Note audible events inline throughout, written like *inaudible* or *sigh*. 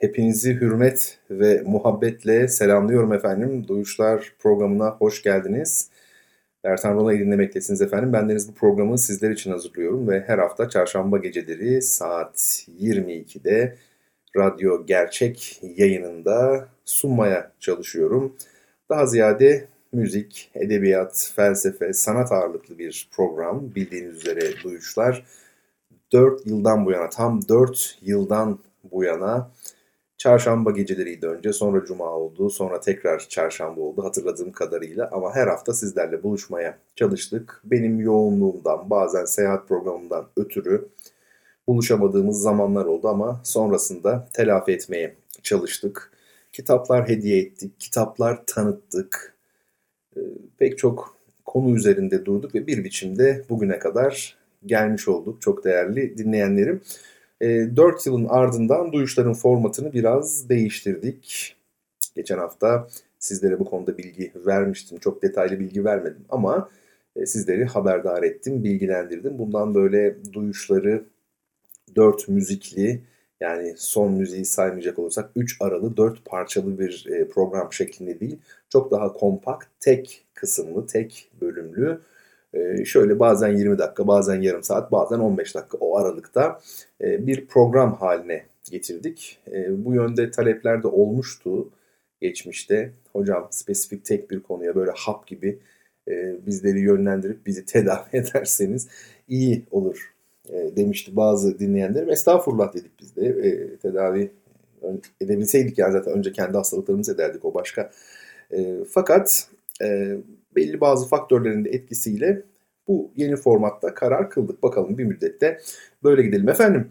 hepinizi hürmet ve muhabbetle selamlıyorum efendim. Duyuşlar programına hoş geldiniz. Bertan Rona'yı dinlemektesiniz efendim. Bendeniz bu programı sizler için hazırlıyorum ve her hafta çarşamba geceleri saat 22'de Radyo Gerçek yayınında sunmaya çalışıyorum. Daha ziyade müzik, edebiyat, felsefe, sanat ağırlıklı bir program. Bildiğiniz üzere Duyuşlar 4 yıldan bu yana, tam 4 yıldan bu yana çarşamba geceleriydi önce, sonra cuma oldu, sonra tekrar çarşamba oldu hatırladığım kadarıyla. Ama her hafta sizlerle buluşmaya çalıştık. Benim yoğunluğumdan, bazen seyahat programından ötürü buluşamadığımız zamanlar oldu ama sonrasında telafi etmeye çalıştık. Kitaplar hediye ettik, kitaplar tanıttık. Ee, pek çok konu üzerinde durduk ve bir biçimde bugüne kadar gelmiş olduk çok değerli dinleyenlerim. E, ee, 4 yılın ardından duyuşların formatını biraz değiştirdik. Geçen hafta sizlere bu konuda bilgi vermiştim. Çok detaylı bilgi vermedim ama e, sizleri haberdar ettim, bilgilendirdim. Bundan böyle duyuşları 4 müzikli yani son müziği saymayacak olursak 3 aralı 4 parçalı bir e, program şeklinde değil. Çok daha kompakt, tek kısımlı, tek bölümlü ee, şöyle bazen 20 dakika, bazen yarım saat, bazen 15 dakika o aralıkta e, bir program haline getirdik. E, bu yönde talepler de olmuştu geçmişte. Hocam spesifik tek bir konuya böyle hap gibi e, bizleri yönlendirip bizi tedavi *laughs* ederseniz iyi olur demişti bazı dinleyenlerim. Estağfurullah dedik biz de. Tedavi edebilseydik yani zaten önce kendi hastalıklarımızı ederdik o başka. Fakat belli bazı faktörlerin de etkisiyle bu yeni formatta karar kıldık. Bakalım bir müddette böyle gidelim. Efendim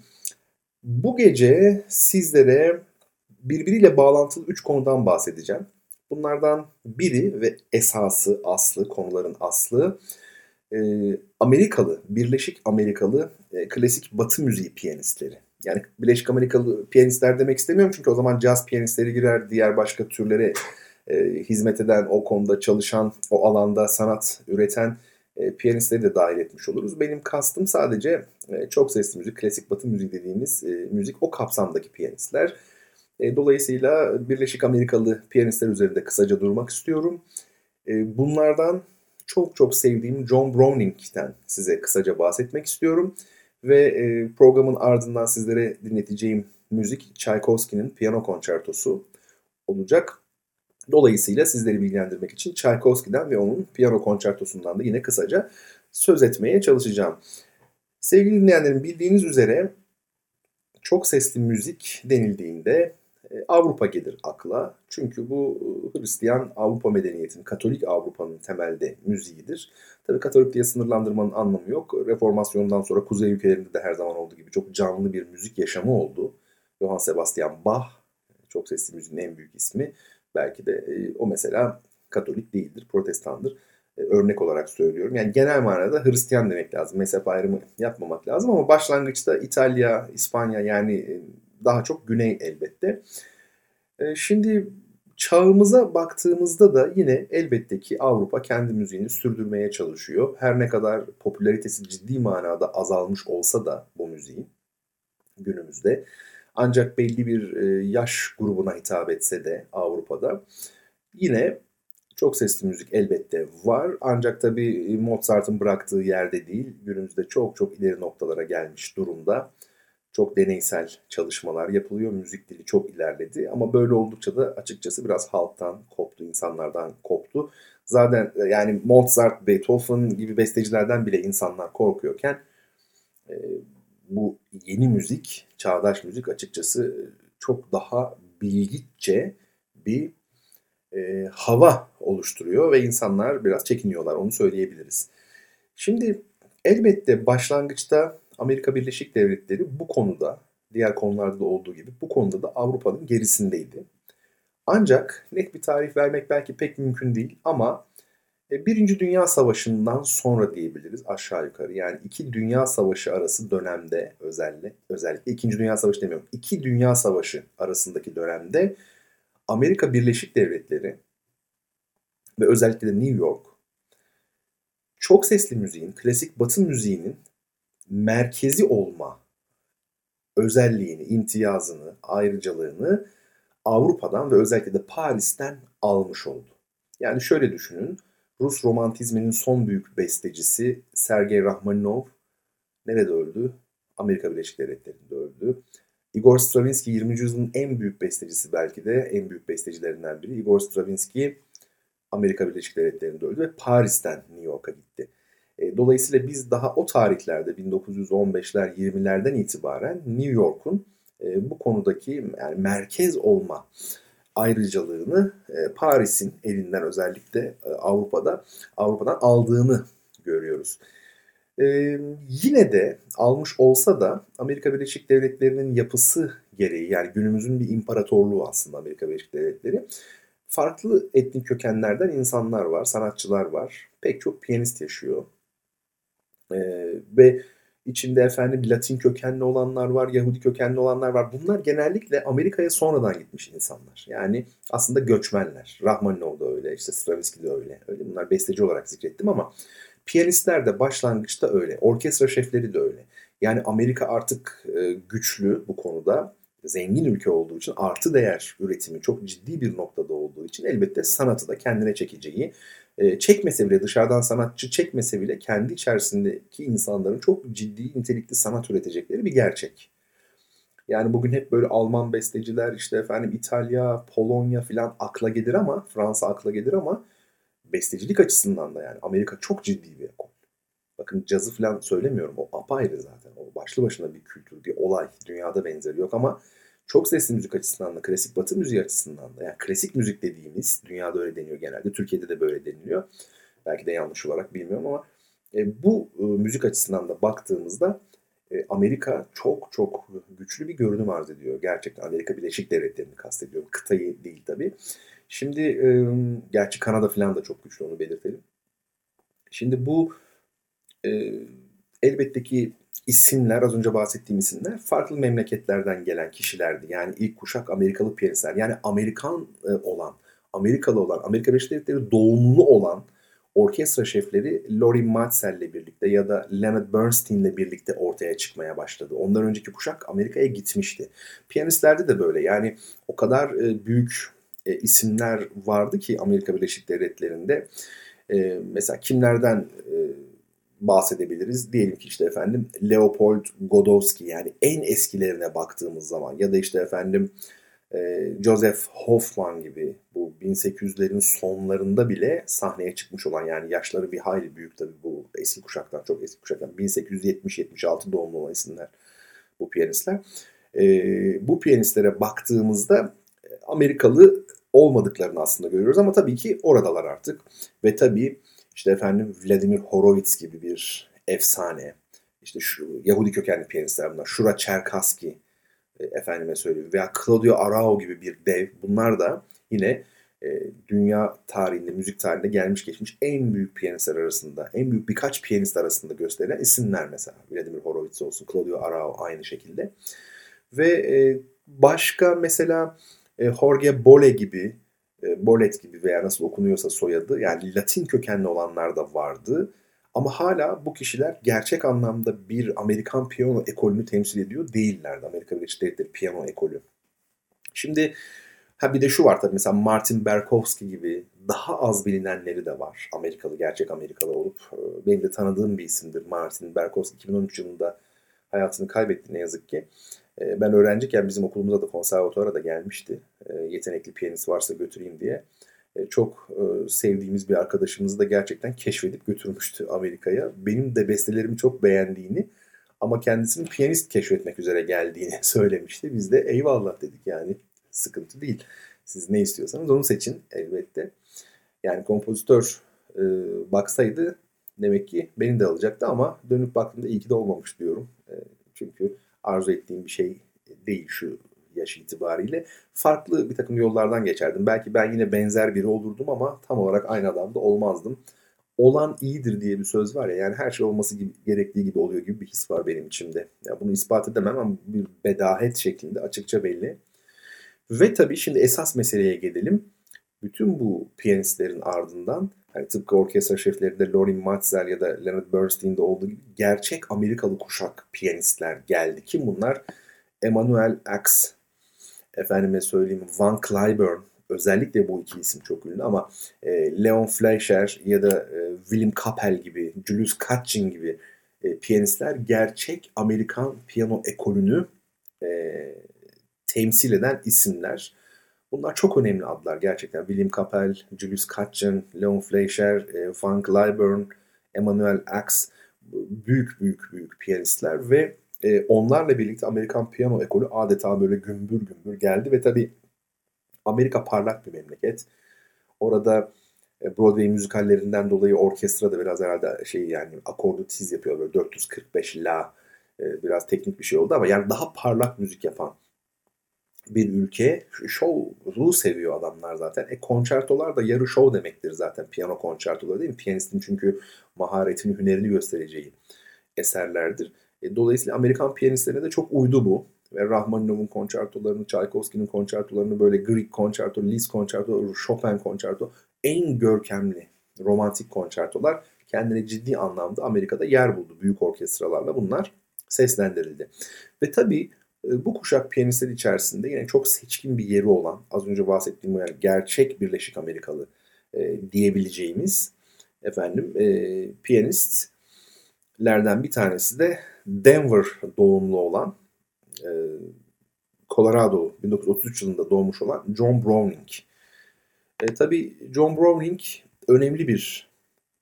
bu gece sizlere birbiriyle bağlantılı 3 konudan bahsedeceğim. Bunlardan biri ve esası, aslı, konuların aslı e, Amerikalı, Birleşik Amerikalı e, klasik batı müziği piyanistleri. Yani Birleşik Amerikalı piyanistler demek istemiyorum çünkü o zaman caz piyanistleri girer, diğer başka türlere e, hizmet eden, o konuda çalışan, o alanda sanat üreten e, piyanistleri de dahil etmiş oluruz. Benim kastım sadece e, çok sesli müzik, klasik batı müziği dediğimiz e, müzik o kapsamdaki piyanistler. E, dolayısıyla Birleşik Amerikalı piyanistler üzerinde kısaca durmak istiyorum. Bunlardan çok çok sevdiğim John Browning'den size kısaca bahsetmek istiyorum. Ve programın ardından sizlere dinleteceğim müzik Tchaikovsky'nin piyano konçertosu olacak. Dolayısıyla sizleri bilgilendirmek için Tchaikovsky'den ve onun piyano konçertosundan da yine kısaca söz etmeye çalışacağım. Sevgili dinleyenlerim bildiğiniz üzere çok sesli müzik denildiğinde e, Avrupa gelir akla. Çünkü bu e, Hristiyan Avrupa medeniyetinin, Katolik Avrupa'nın temelde müziğidir. Tabii Katolik diye sınırlandırmanın anlamı yok. Reformasyondan sonra kuzey ülkelerinde de her zaman olduğu gibi çok canlı bir müzik yaşamı oldu. Johann Sebastian Bach, çok sesli müziğin en büyük ismi. Belki de e, o mesela Katolik değildir, Protestandır. E, örnek olarak söylüyorum. Yani genel manada Hristiyan demek lazım. Mezhep ayrımı yapmamak lazım ama başlangıçta İtalya, İspanya yani e, daha çok güney elbette. E, şimdi çağımıza baktığımızda da yine elbette ki Avrupa kendi müziğini sürdürmeye çalışıyor. Her ne kadar popülaritesi ciddi manada azalmış olsa da bu müziğin günümüzde ancak belli bir e, yaş grubuna hitap etse de Avrupa'da yine çok sesli müzik elbette var. Ancak tabii Mozart'ın bıraktığı yerde değil. Günümüzde çok çok ileri noktalara gelmiş durumda. Çok deneysel çalışmalar yapılıyor. Müzik dili çok ilerledi. Ama böyle oldukça da açıkçası biraz halktan koptu, insanlardan koptu. Zaten yani Mozart, Beethoven gibi bestecilerden bile insanlar korkuyorken e, bu yeni müzik, çağdaş müzik açıkçası çok daha bilgiçe bir e, hava oluşturuyor ve insanlar biraz çekiniyorlar onu söyleyebiliriz. Şimdi elbette başlangıçta Amerika Birleşik Devletleri bu konuda diğer konularda da olduğu gibi bu konuda da Avrupa'nın gerisindeydi. Ancak net bir tarih vermek belki pek mümkün değil ama e, Birinci Dünya Savaşı'ndan sonra diyebiliriz aşağı yukarı. Yani iki Dünya Savaşı arası dönemde özellikle, özellikle İkinci Dünya Savaşı demiyorum. İki Dünya Savaşı arasındaki dönemde Amerika Birleşik Devletleri ve özellikle de New York çok sesli müziğin, klasik batı müziğinin merkezi olma özelliğini, imtiyazını, ayrıcalığını Avrupa'dan ve özellikle de Paris'ten almış oldu. Yani şöyle düşünün, Rus romantizminin son büyük bestecisi Sergei Rahmaninov nerede öldü? Amerika Birleşik Devletleri'nde öldü. Igor Stravinsky 20. yüzyılın en büyük bestecisi belki de en büyük bestecilerinden biri. Igor Stravinsky Amerika Birleşik Devletleri'nde öldü ve Paris'ten New York'a gitti. E, dolayısıyla biz daha o tarihlerde 1915'ler 20'lerden itibaren New York'un e, bu konudaki yani merkez olma ayrıcalığını e, Paris'in elinden özellikle Avrupa'da Avrupa'dan aldığını görüyoruz. Ee, yine de almış olsa da Amerika Birleşik Devletleri'nin yapısı gereği yani günümüzün bir imparatorluğu aslında Amerika Birleşik Devletleri. Farklı etnik kökenlerden insanlar var, sanatçılar var. Pek çok piyanist yaşıyor. Ee, ve içinde efendim Latin kökenli olanlar var, Yahudi kökenli olanlar var. Bunlar genellikle Amerika'ya sonradan gitmiş insanlar. Yani aslında göçmenler. Rahmaninov da öyle, işte Stravinsky de öyle. Öyle bunlar besteci olarak zikrettim ama piyanistler de başlangıçta öyle. Orkestra şefleri de öyle. Yani Amerika artık e, güçlü bu konuda zengin ülke olduğu için artı değer üretimi çok ciddi bir noktada olduğu için elbette sanatı da kendine çekeceği e, çekmese bile dışarıdan sanatçı çekmese bile kendi içerisindeki insanların çok ciddi nitelikli sanat üretecekleri bir gerçek. Yani bugün hep böyle Alman besteciler işte efendim İtalya, Polonya filan akla gelir ama Fransa akla gelir ama bestecilik açısından da yani Amerika çok ciddi bir ekol. Bakın cazı falan söylemiyorum o apayrı zaten. O başlı başına bir kültür, bir olay. Dünyada benzeri yok ama çok sesli müzik açısından da, klasik batı müziği açısından da, yani klasik müzik dediğimiz, dünyada öyle deniyor genelde, Türkiye'de de böyle deniliyor. Belki de yanlış olarak bilmiyorum ama e, bu e, müzik açısından da baktığımızda e, Amerika çok çok güçlü bir görünüm arz ediyor. Gerçekten Amerika Birleşik Devletleri'ni kastediyorum. Kıtayı değil tabii. Şimdi e, gerçi Kanada falan da çok güçlü onu belirtelim. Şimdi bu e, elbette ki isimler, az önce bahsettiğim isimler farklı memleketlerden gelen kişilerdi. Yani ilk kuşak Amerikalı piyanistler. Yani Amerikan e, olan, Amerikalı olan, Amerika Birleşik Devletleri doğumlu olan orkestra şefleri Lori Matsell'le birlikte ya da Leonard Bernstein'le birlikte ortaya çıkmaya başladı. Ondan önceki kuşak Amerika'ya gitmişti. Piyanistlerde de böyle. Yani o kadar e, büyük e, isimler vardı ki Amerika Birleşik Devletleri'nde. Mesela kimlerden bahsedebiliriz. Diyelim ki işte efendim Leopold Godowski yani en eskilerine baktığımız zaman ya da işte efendim e, Joseph Hoffman gibi bu 1800'lerin sonlarında bile sahneye çıkmış olan yani yaşları bir hayli büyük tabii bu eski kuşaktan çok eski kuşaktan 1870-76 doğumlu olan isimler bu piyanistler. E, bu piyanistlere baktığımızda Amerikalı olmadıklarını aslında görüyoruz ama tabii ki oradalar artık ve tabii işte efendim Vladimir Horowitz gibi bir efsane. İşte şu Yahudi kökenli piyanistler bunlar. Shura Cherkassky e, efendime söyleyeyim veya Claudio Arao gibi bir dev. Bunlar da yine e, dünya tarihinde, müzik tarihinde gelmiş geçmiş en büyük piyanistler arasında, en büyük birkaç piyanist arasında gösterilen isimler mesela. Vladimir Horowitz olsun, Claudio Arao aynı şekilde. Ve e, başka mesela e, Jorge Bole gibi e, Bolet gibi veya nasıl okunuyorsa soyadı yani Latin kökenli olanlar da vardı. Ama hala bu kişiler gerçek anlamda bir Amerikan piyano ekolünü temsil ediyor değillerdi. Amerika Birleşik Devletleri piyano ekolü. Şimdi ha bir de şu var tabii mesela Martin Berkowski gibi daha az bilinenleri de var. Amerikalı, gerçek Amerikalı olup e, benim de tanıdığım bir isimdir. Martin Berkowski 2013 yılında hayatını kaybetti ne yazık ki. Ee, ben öğrenciyken bizim okulumuza da konservatuvara da gelmişti. Ee, yetenekli piyanist varsa götüreyim diye. Ee, çok e, sevdiğimiz bir arkadaşımızı da gerçekten keşfedip götürmüştü Amerika'ya. Benim de bestelerimi çok beğendiğini ama kendisinin piyanist keşfetmek üzere geldiğini *laughs* söylemişti. Biz de eyvallah dedik yani sıkıntı değil. Siz ne istiyorsanız onu seçin elbette. Yani kompozitör e, baksaydı demek ki beni de alacaktı ama dönüp baktığımda iyi ki de olmamış diyorum. E, çünkü arzu ettiğim bir şey değil şu yaş itibariyle. Farklı bir takım yollardan geçerdim. Belki ben yine benzer biri olurdum ama tam olarak aynı adamda olmazdım. Olan iyidir diye bir söz var ya yani her şey olması gibi, gerektiği gibi oluyor gibi bir his var benim içimde. Ya bunu ispat edemem ama bir bedahet şeklinde açıkça belli. Ve tabii şimdi esas meseleye gelelim. Bütün bu piyanistlerin ardından yani tıpkı orkestra şeflerinde Lorin Matzel ya da Leonard Bernstein'de olduğu gibi gerçek Amerikalı kuşak piyanistler geldi. Kim bunlar? Emmanuel Ax, efendime söyleyeyim Van Cliburn, özellikle bu iki isim çok ünlü ama e, Leon Fleischer ya da e, William Kapell gibi, Julius Katchin gibi e, piyanistler gerçek Amerikan piyano ekolünü e, temsil eden isimler. Bunlar çok önemli adlar gerçekten. William Kapell, Julius Katchen, Leon Fleischer, e, Frank Lyburn, Emmanuel Ax büyük büyük büyük piyanistler ve e, onlarla birlikte Amerikan piyano ekolü adeta böyle gümbür gümbür geldi ve tabii Amerika parlak bir memleket. Orada e, Broadway müzikallerinden dolayı orkestra da biraz herhalde şey yani akordu tiz yapıyor böyle 445 la biraz teknik bir şey oldu ama yani daha parlak müzik yapan bir ülke şovu seviyor adamlar zaten. E konçertolar da yarı şov demektir zaten piyano konçertoları değil mi? Piyanistin çünkü maharetini, hünerini göstereceği eserlerdir. E, dolayısıyla Amerikan piyanistlerine de çok uydu bu. Ve Rahmaninov'un konçertolarını, Tchaikovsky'nin konçertolarını böyle Grieg konçerto, Liszt konçerto, Chopin konçerto en görkemli romantik konçertolar kendine ciddi anlamda Amerika'da yer buldu. Büyük orkestralarla bunlar seslendirildi. Ve tabii bu kuşak piyanistler içerisinde yine çok seçkin bir yeri olan, az önce bahsettiğim yer gerçek Birleşik Amerikalı e, diyebileceğimiz efendim e, piyanistlerden bir tanesi de Denver doğumlu olan e, Colorado 1933 yılında doğmuş olan John Browning. E, tabii John Browning önemli bir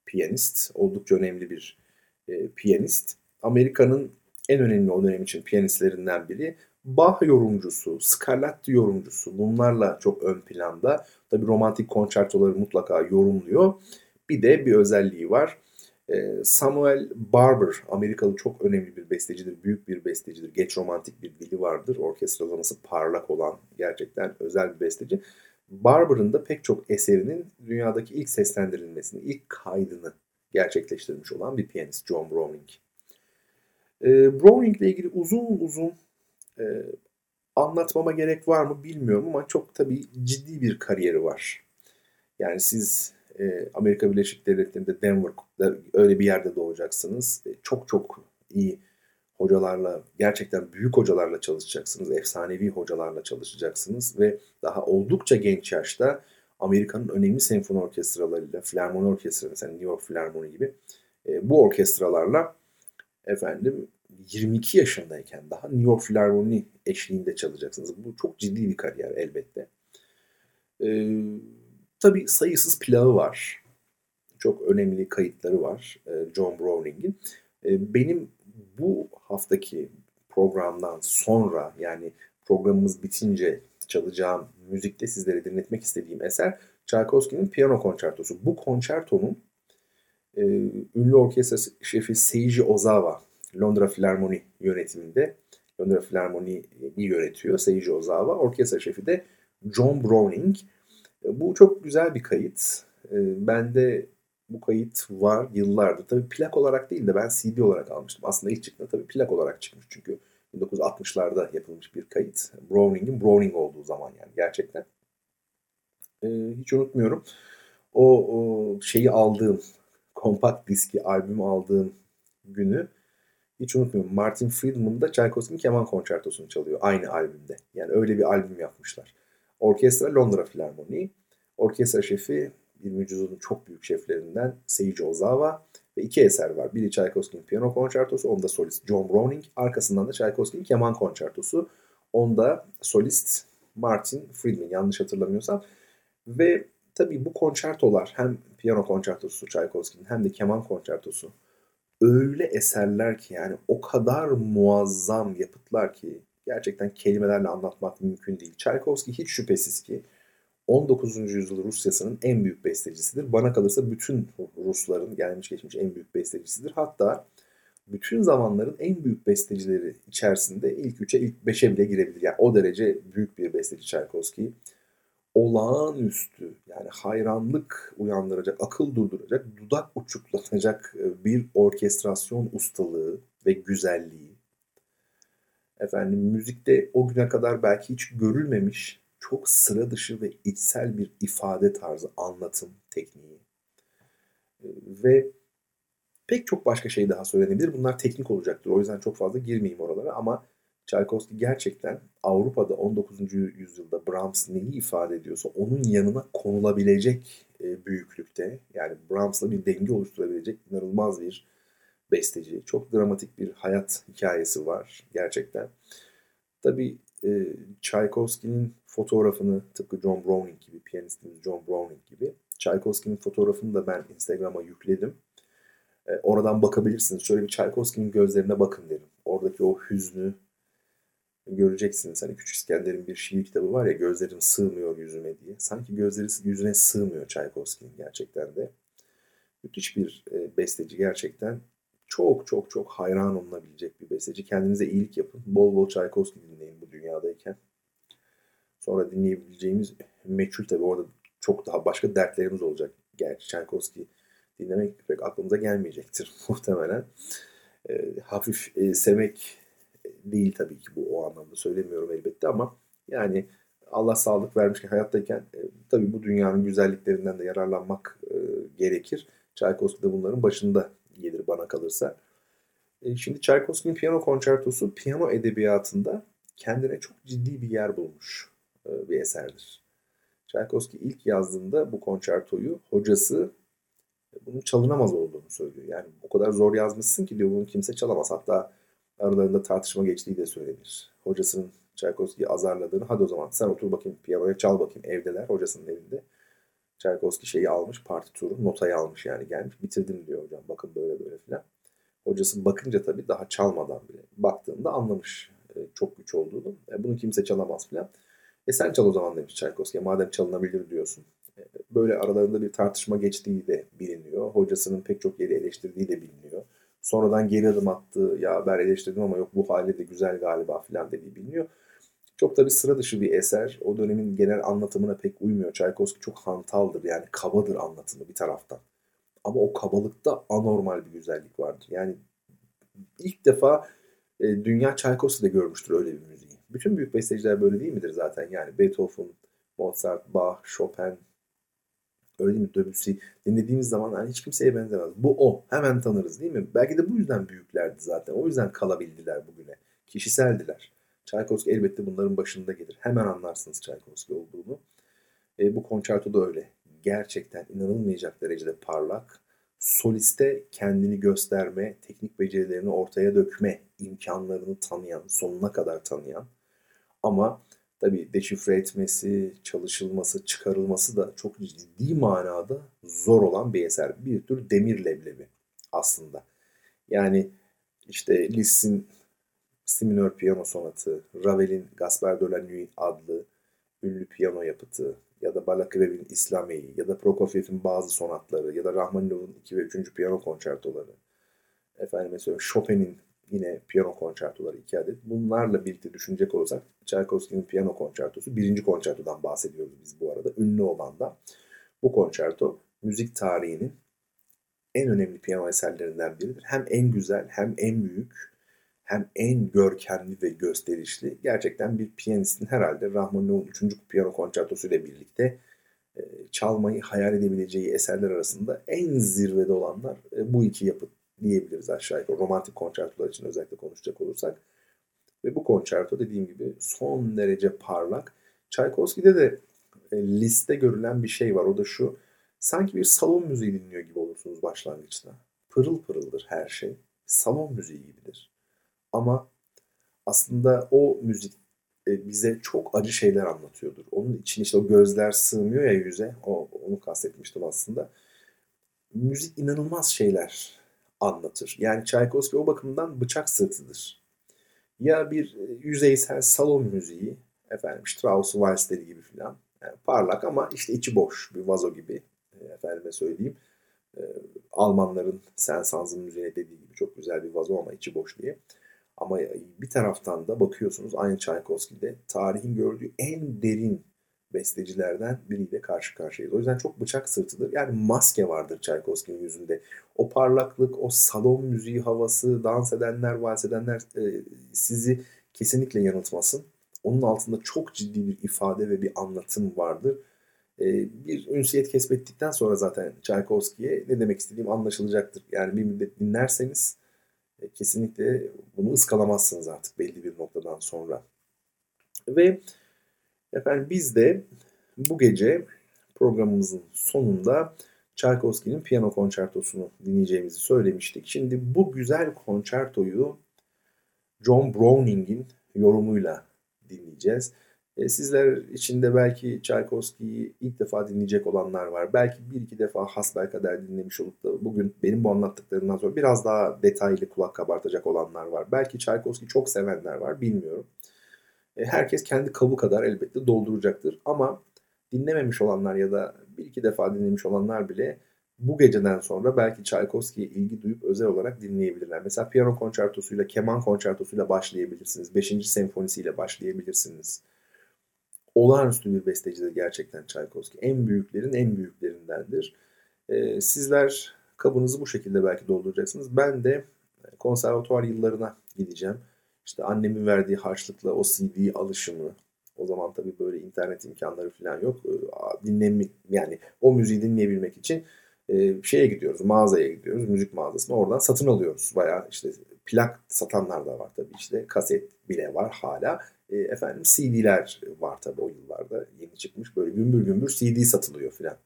piyanist, oldukça önemli bir e, piyanist. Amerika'nın en önemli o dönem için piyanistlerinden biri. Bach yorumcusu, Scarlatti yorumcusu bunlarla çok ön planda. Tabi romantik konçertoları mutlaka yorumluyor. Bir de bir özelliği var. Ee, Samuel Barber, Amerikalı çok önemli bir bestecidir, büyük bir bestecidir. Geç romantik bir dili vardır. Orkestralaması parlak olan gerçekten özel bir besteci. Barber'ın da pek çok eserinin dünyadaki ilk seslendirilmesini, ilk kaydını gerçekleştirmiş olan bir piyanist John Browning. E, Browning ile ilgili uzun uzun e, anlatmama gerek var mı bilmiyorum ama çok tabii ciddi bir kariyeri var. Yani siz e, Amerika Birleşik Devletleri'nde Denver'da öyle bir yerde doğacaksınız. E, çok çok iyi hocalarla, gerçekten büyük hocalarla çalışacaksınız. Efsanevi hocalarla çalışacaksınız ve daha oldukça genç yaşta Amerika'nın önemli senfoni orkestralarıyla, filarmoni orkestraları mesela New York Filarmoni gibi e, bu orkestralarla efendim 22 yaşındayken daha New York Philharmony eşliğinde çalacaksınız. Bu çok ciddi bir kariyer elbette. Ee, tabii sayısız plağı var. Çok önemli kayıtları var e, John Browning'in. E, benim bu haftaki programdan sonra yani programımız bitince çalacağım müzikte sizlere dinletmek istediğim eser Tchaikovsky'nin piyano konçertosu. Bu konçertonun e, ünlü orkestra şefi Seiji Ozawa Londra Filarmoni yönetiminde Londra Filarmoni'yi yönetiyor Seiji Ozawa. Orkestra şefi de John Browning. E, bu çok güzel bir kayıt. E, bende bu kayıt var yıllardır. Tabii plak olarak değil de ben CD olarak almıştım. Aslında ilk çıktığında tabii plak olarak çıkmış çünkü 1960'larda yapılmış bir kayıt. Browning'in Browning olduğu zaman yani gerçekten. Ee, hiç unutmuyorum. O, o şeyi aldığım, kompakt diski albümü aldığım günü hiç unutmuyorum. Martin Friedman da Tchaikovsky'nin keman konçertosunu çalıyor aynı albümde. Yani öyle bir albüm yapmışlar. Orkestra Londra Filarmoni. Orkestra şefi bir vücudun çok büyük şeflerinden Seiji Ozawa ve iki eser var. Biri Tchaikovsky'nin piyano konçertosu, onda solist John Browning. Arkasından da Tchaikovsky'nin keman konçertosu. Onda solist Martin Friedman yanlış hatırlamıyorsam. Ve tabii bu konçertolar hem piyano konçertosu Tchaikovsky'nin hem de keman konçertosu öyle eserler ki yani o kadar muazzam yapıtlar ki gerçekten kelimelerle anlatmak mümkün değil. Tchaikovsky hiç şüphesiz ki 19. yüzyıl Rusyası'nın en büyük bestecisidir. Bana kalırsa bütün Rusların gelmiş geçmiş en büyük bestecisidir. Hatta bütün zamanların en büyük bestecileri içerisinde ilk üçe, ilk beşe bile girebilir. Yani o derece büyük bir besteci Tchaikovsky. Olağanüstü yani hayranlık uyandıracak, akıl durduracak, dudak uçuklatacak e, bir orkestrasyon ustalığı ve güzelliği. Efendim müzikte o güne kadar belki hiç görülmemiş çok sıra dışı ve içsel bir ifade tarzı, anlatım tekniği. E, ve Pek çok başka şey daha söylenebilir. Bunlar teknik olacaktır. O yüzden çok fazla girmeyeyim oralara ama Tchaikovsky gerçekten Avrupa'da 19. yüzyılda Brahms neyi ifade ediyorsa onun yanına konulabilecek e, büyüklükte yani Brahms'la bir denge oluşturabilecek inanılmaz bir besteci. Çok dramatik bir hayat hikayesi var gerçekten. Tabii e, Tchaikovsky'nin fotoğrafını tıpkı John Browning gibi, piyanistimiz John Browning gibi Tchaikovsky'nin fotoğrafını da ben Instagram'a yükledim. E, oradan bakabilirsiniz. Şöyle bir Çaykovski'nin gözlerine bakın derim. Oradaki o hüznü göreceksiniz. Hani Küçük İskender'in bir şiir kitabı var ya gözlerim sığmıyor yüzüme diye. Sanki gözleri yüzüne sığmıyor Çaykovski'nin gerçekten de. Müthiş bir e, besteci gerçekten. Çok çok çok hayran olunabilecek bir besteci. Kendinize iyilik yapın. Bol bol Çaykovski dinleyin bu dünyadayken. Sonra dinleyebileceğimiz meçhul tabii orada çok daha başka dertlerimiz olacak. Gerçi Çaykovski dinlemek pek aklımıza gelmeyecektir *laughs* muhtemelen. E, hafif e, sevmek değil tabii ki bu o anlamda söylemiyorum elbette ama yani Allah sağlık vermişken hayattayken e, tabii bu dünyanın güzelliklerinden de yararlanmak e, gerekir. Tchaikovsky de bunların başında gelir bana kalırsa. E, şimdi Tchaikovsky'nin piyano konçertosu piyano edebiyatında kendine çok ciddi bir yer bulmuş e, bir eserdir. Tchaikovsky ilk yazdığında bu konçertoyu hocası bunun çalınamaz olduğunu söylüyor. Yani o kadar zor yazmışsın ki diyor bunu kimse çalamaz. Hatta aralarında tartışma geçtiği de söylenir. Hocasının Tchaikovsky'yi azarladığını hadi o zaman sen otur bakayım piyanoya çal bakayım evdeler hocasının evinde. Tchaikovsky şeyi almış partituru notayı almış yani gelmiş bitirdim diyor hocam bakın böyle böyle filan. Hocası bakınca tabii daha çalmadan bile baktığında anlamış e, çok güç olduğunu. E, bunu kimse çalamaz filan. E sen çal o zaman demiş Tchaikovsky madem çalınabilir diyorsun böyle aralarında bir tartışma geçtiği de biliniyor. Hocasının pek çok yeri eleştirdiği de biliniyor. Sonradan geri adım attı. Ya ben eleştirdim ama yok bu hali de güzel galiba filan dediği biliniyor. Çok da bir sıra dışı bir eser. O dönemin genel anlatımına pek uymuyor. Çaykovski çok hantaldır yani kabadır anlatımı bir taraftan. Ama o kabalıkta anormal bir güzellik vardır. Yani ilk defa e, dünya Çaykovski'de görmüştür öyle bir müziği. Bütün büyük besteciler böyle değil midir zaten? Yani Beethoven, Mozart, Bach, Chopin, Öyle değil mi? Debussy dinlediğimiz zaman yani hiç kimseye benzemez. Bu o. Hemen tanırız değil mi? Belki de bu yüzden büyüklerdi zaten. O yüzden kalabildiler bugüne. Kişiseldiler. Tchaikovsky elbette bunların başında gelir. Hemen anlarsınız Tchaikovsky olduğunu. E, bu konçerto da öyle. Gerçekten inanılmayacak derecede parlak. Soliste kendini gösterme, teknik becerilerini ortaya dökme imkanlarını tanıyan, sonuna kadar tanıyan ama tabii deşifre etmesi, çalışılması, çıkarılması da çok ciddi manada zor olan bir eser. Bir tür demir leblebi aslında. Yani işte Liszt'in minör piyano sonatı, Ravel'in Gaspard de la Nuit adlı ünlü piyano yapıtı ya da Balakrev'in İslameyi ya da Prokofiev'in bazı sonatları ya da Rahmaninov'un 2 ve 3. piyano konçertoları efendim mesela Chopin'in yine piyano konçertoları iki adet. Bunlarla birlikte düşünecek olursak Tchaikovsky'nin piyano konçertosu birinci konçertodan bahsediyoruz biz bu arada. Ünlü olan da bu konçerto müzik tarihinin en önemli piyano eserlerinden biridir. Hem en güzel hem en büyük hem en görkemli ve gösterişli. Gerçekten bir piyanistin herhalde Rahmaninov'un 3. piyano konçertosu ile birlikte e, çalmayı hayal edebileceği eserler arasında en zirvede olanlar e, bu iki yapıt diyebiliriz aşağı yukarı. Romantik konçertolar için özellikle konuşacak olursak. Ve bu konçerto dediğim gibi son derece parlak. Tchaikovsky'de de e, liste görülen bir şey var. O da şu. Sanki bir salon müziği dinliyor gibi olursunuz başlangıçta. Pırıl pırıldır her şey. Salon müziği gibidir. Ama aslında o müzik e, bize çok acı şeyler anlatıyordur. Onun için işte o gözler sığmıyor ya yüze. O, onu kastetmiştim aslında. Müzik inanılmaz şeyler anlatır. Yani Tchaikovsky o bakımdan bıçak sırtıdır. Ya bir e, yüzeysel salon müziği, efendim Strauss valsleri gibi filan. Yani parlak ama işte içi boş bir vazo gibi e, efendime söyleyeyim. E, Almanların Sensans'ın müziğine dediği gibi çok güzel bir vazo ama içi boş diye. Ama bir taraftan da bakıyorsunuz aynı Tchaikovsky'de tarihin gördüğü en derin bestecilerden biriyle karşı karşıyayız. O yüzden çok bıçak sırtıdır. Yani maske vardır Tchaikovsky'nin yüzünde. O parlaklık, o salon müziği havası, dans edenler, vals edenler e, sizi kesinlikle yanıltmasın. Onun altında çok ciddi bir ifade ve bir anlatım vardır. E, bir ünsiyet kesbettikten sonra zaten Tchaikovsky'ye ne demek istediğim anlaşılacaktır. Yani bir müddet dinlerseniz e, kesinlikle bunu ıskalamazsınız artık belli bir noktadan sonra. Ve efendim biz de bu gece programımızın sonunda Tchaikovsky'nin piyano konçertosunu dinleyeceğimizi söylemiştik. Şimdi bu güzel konçertoyu John Browning'in yorumuyla dinleyeceğiz. E, sizler içinde belki Tchaikovsky'yi ilk defa dinleyecek olanlar var. Belki bir iki defa hasbelkader dinlemiş olup da bugün benim bu anlattıklarımdan sonra biraz daha detaylı kulak kabartacak olanlar var. Belki Tchaikovsky çok sevenler var bilmiyorum. E, herkes kendi kabı kadar elbette dolduracaktır. Ama dinlememiş olanlar ya da bir iki defa dinlemiş olanlar bile bu geceden sonra belki Tchaikovsky'ye ilgi duyup özel olarak dinleyebilirler. Mesela piyano konçertosuyla, keman konçertosuyla başlayabilirsiniz. Beşinci senfonisiyle başlayabilirsiniz olağanüstü bir bestecidir gerçekten Tchaikovsky. En büyüklerin en büyüklerindendir. Ee, sizler kabınızı bu şekilde belki dolduracaksınız. Ben de konservatuvar yıllarına gideceğim. İşte annemin verdiği harçlıkla o CD alışımı, o zaman tabii böyle internet imkanları falan yok. Ee, dinlemi yani o müziği dinleyebilmek için e, şeye gidiyoruz, mağazaya gidiyoruz, müzik mağazasına. Oradan satın alıyoruz. Bayağı işte plak satanlar da var tabii. İşte kaset bile var hala. E, efendim CD'ler var tabii o yıllarda yeni çıkmış böyle gümbür gümbür CD satılıyor filan.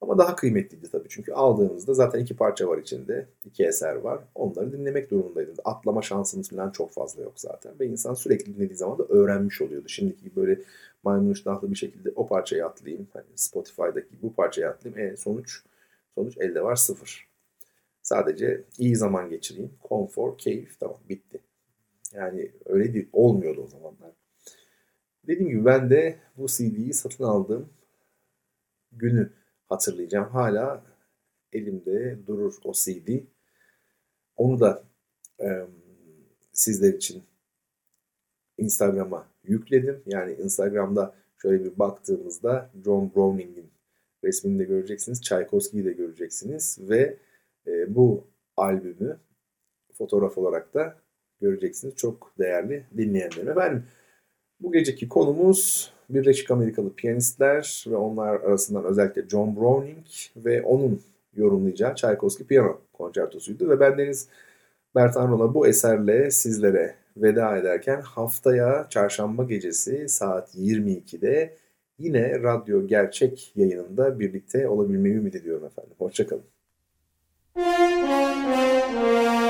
Ama daha kıymetliydi tabii çünkü aldığınızda zaten iki parça var içinde, iki eser var. Onları dinlemek durumundaydınız. Atlama şansınız falan çok fazla yok zaten. Ve insan sürekli dinlediği zaman da öğrenmiş oluyordu. Şimdiki gibi böyle maymun iştahlı bir şekilde o parçayı atlayayım. Hani Spotify'daki bu parçayı atlayayım. E, sonuç sonuç elde var sıfır. Sadece iyi zaman geçireyim. Konfor, keyif tamam bitti. Yani öyle değil, olmuyordu o zamanlar. Dediğim gibi ben de bu CD'yi satın aldığım günü hatırlayacağım. Hala elimde durur o CD. Onu da e, sizler için Instagram'a yükledim. Yani Instagram'da şöyle bir baktığımızda John Browning'in resmini de göreceksiniz. Tchaikovsky'yi de göreceksiniz. Ve e, bu albümü fotoğraf olarak da göreceksiniz. Çok değerli dinleyenlerim. Efendim bu geceki konumuz Birleşik Amerikalı piyanistler ve onlar arasından özellikle John Browning ve onun yorumlayacağı Tchaikovsky piyano konçertosuydu. Ve bendeniz Bertan Rona bu eserle sizlere veda ederken haftaya çarşamba gecesi saat 22'de yine Radyo Gerçek yayınında birlikte olabilmeyi ümit ediyorum efendim. Hoşçakalın. *laughs*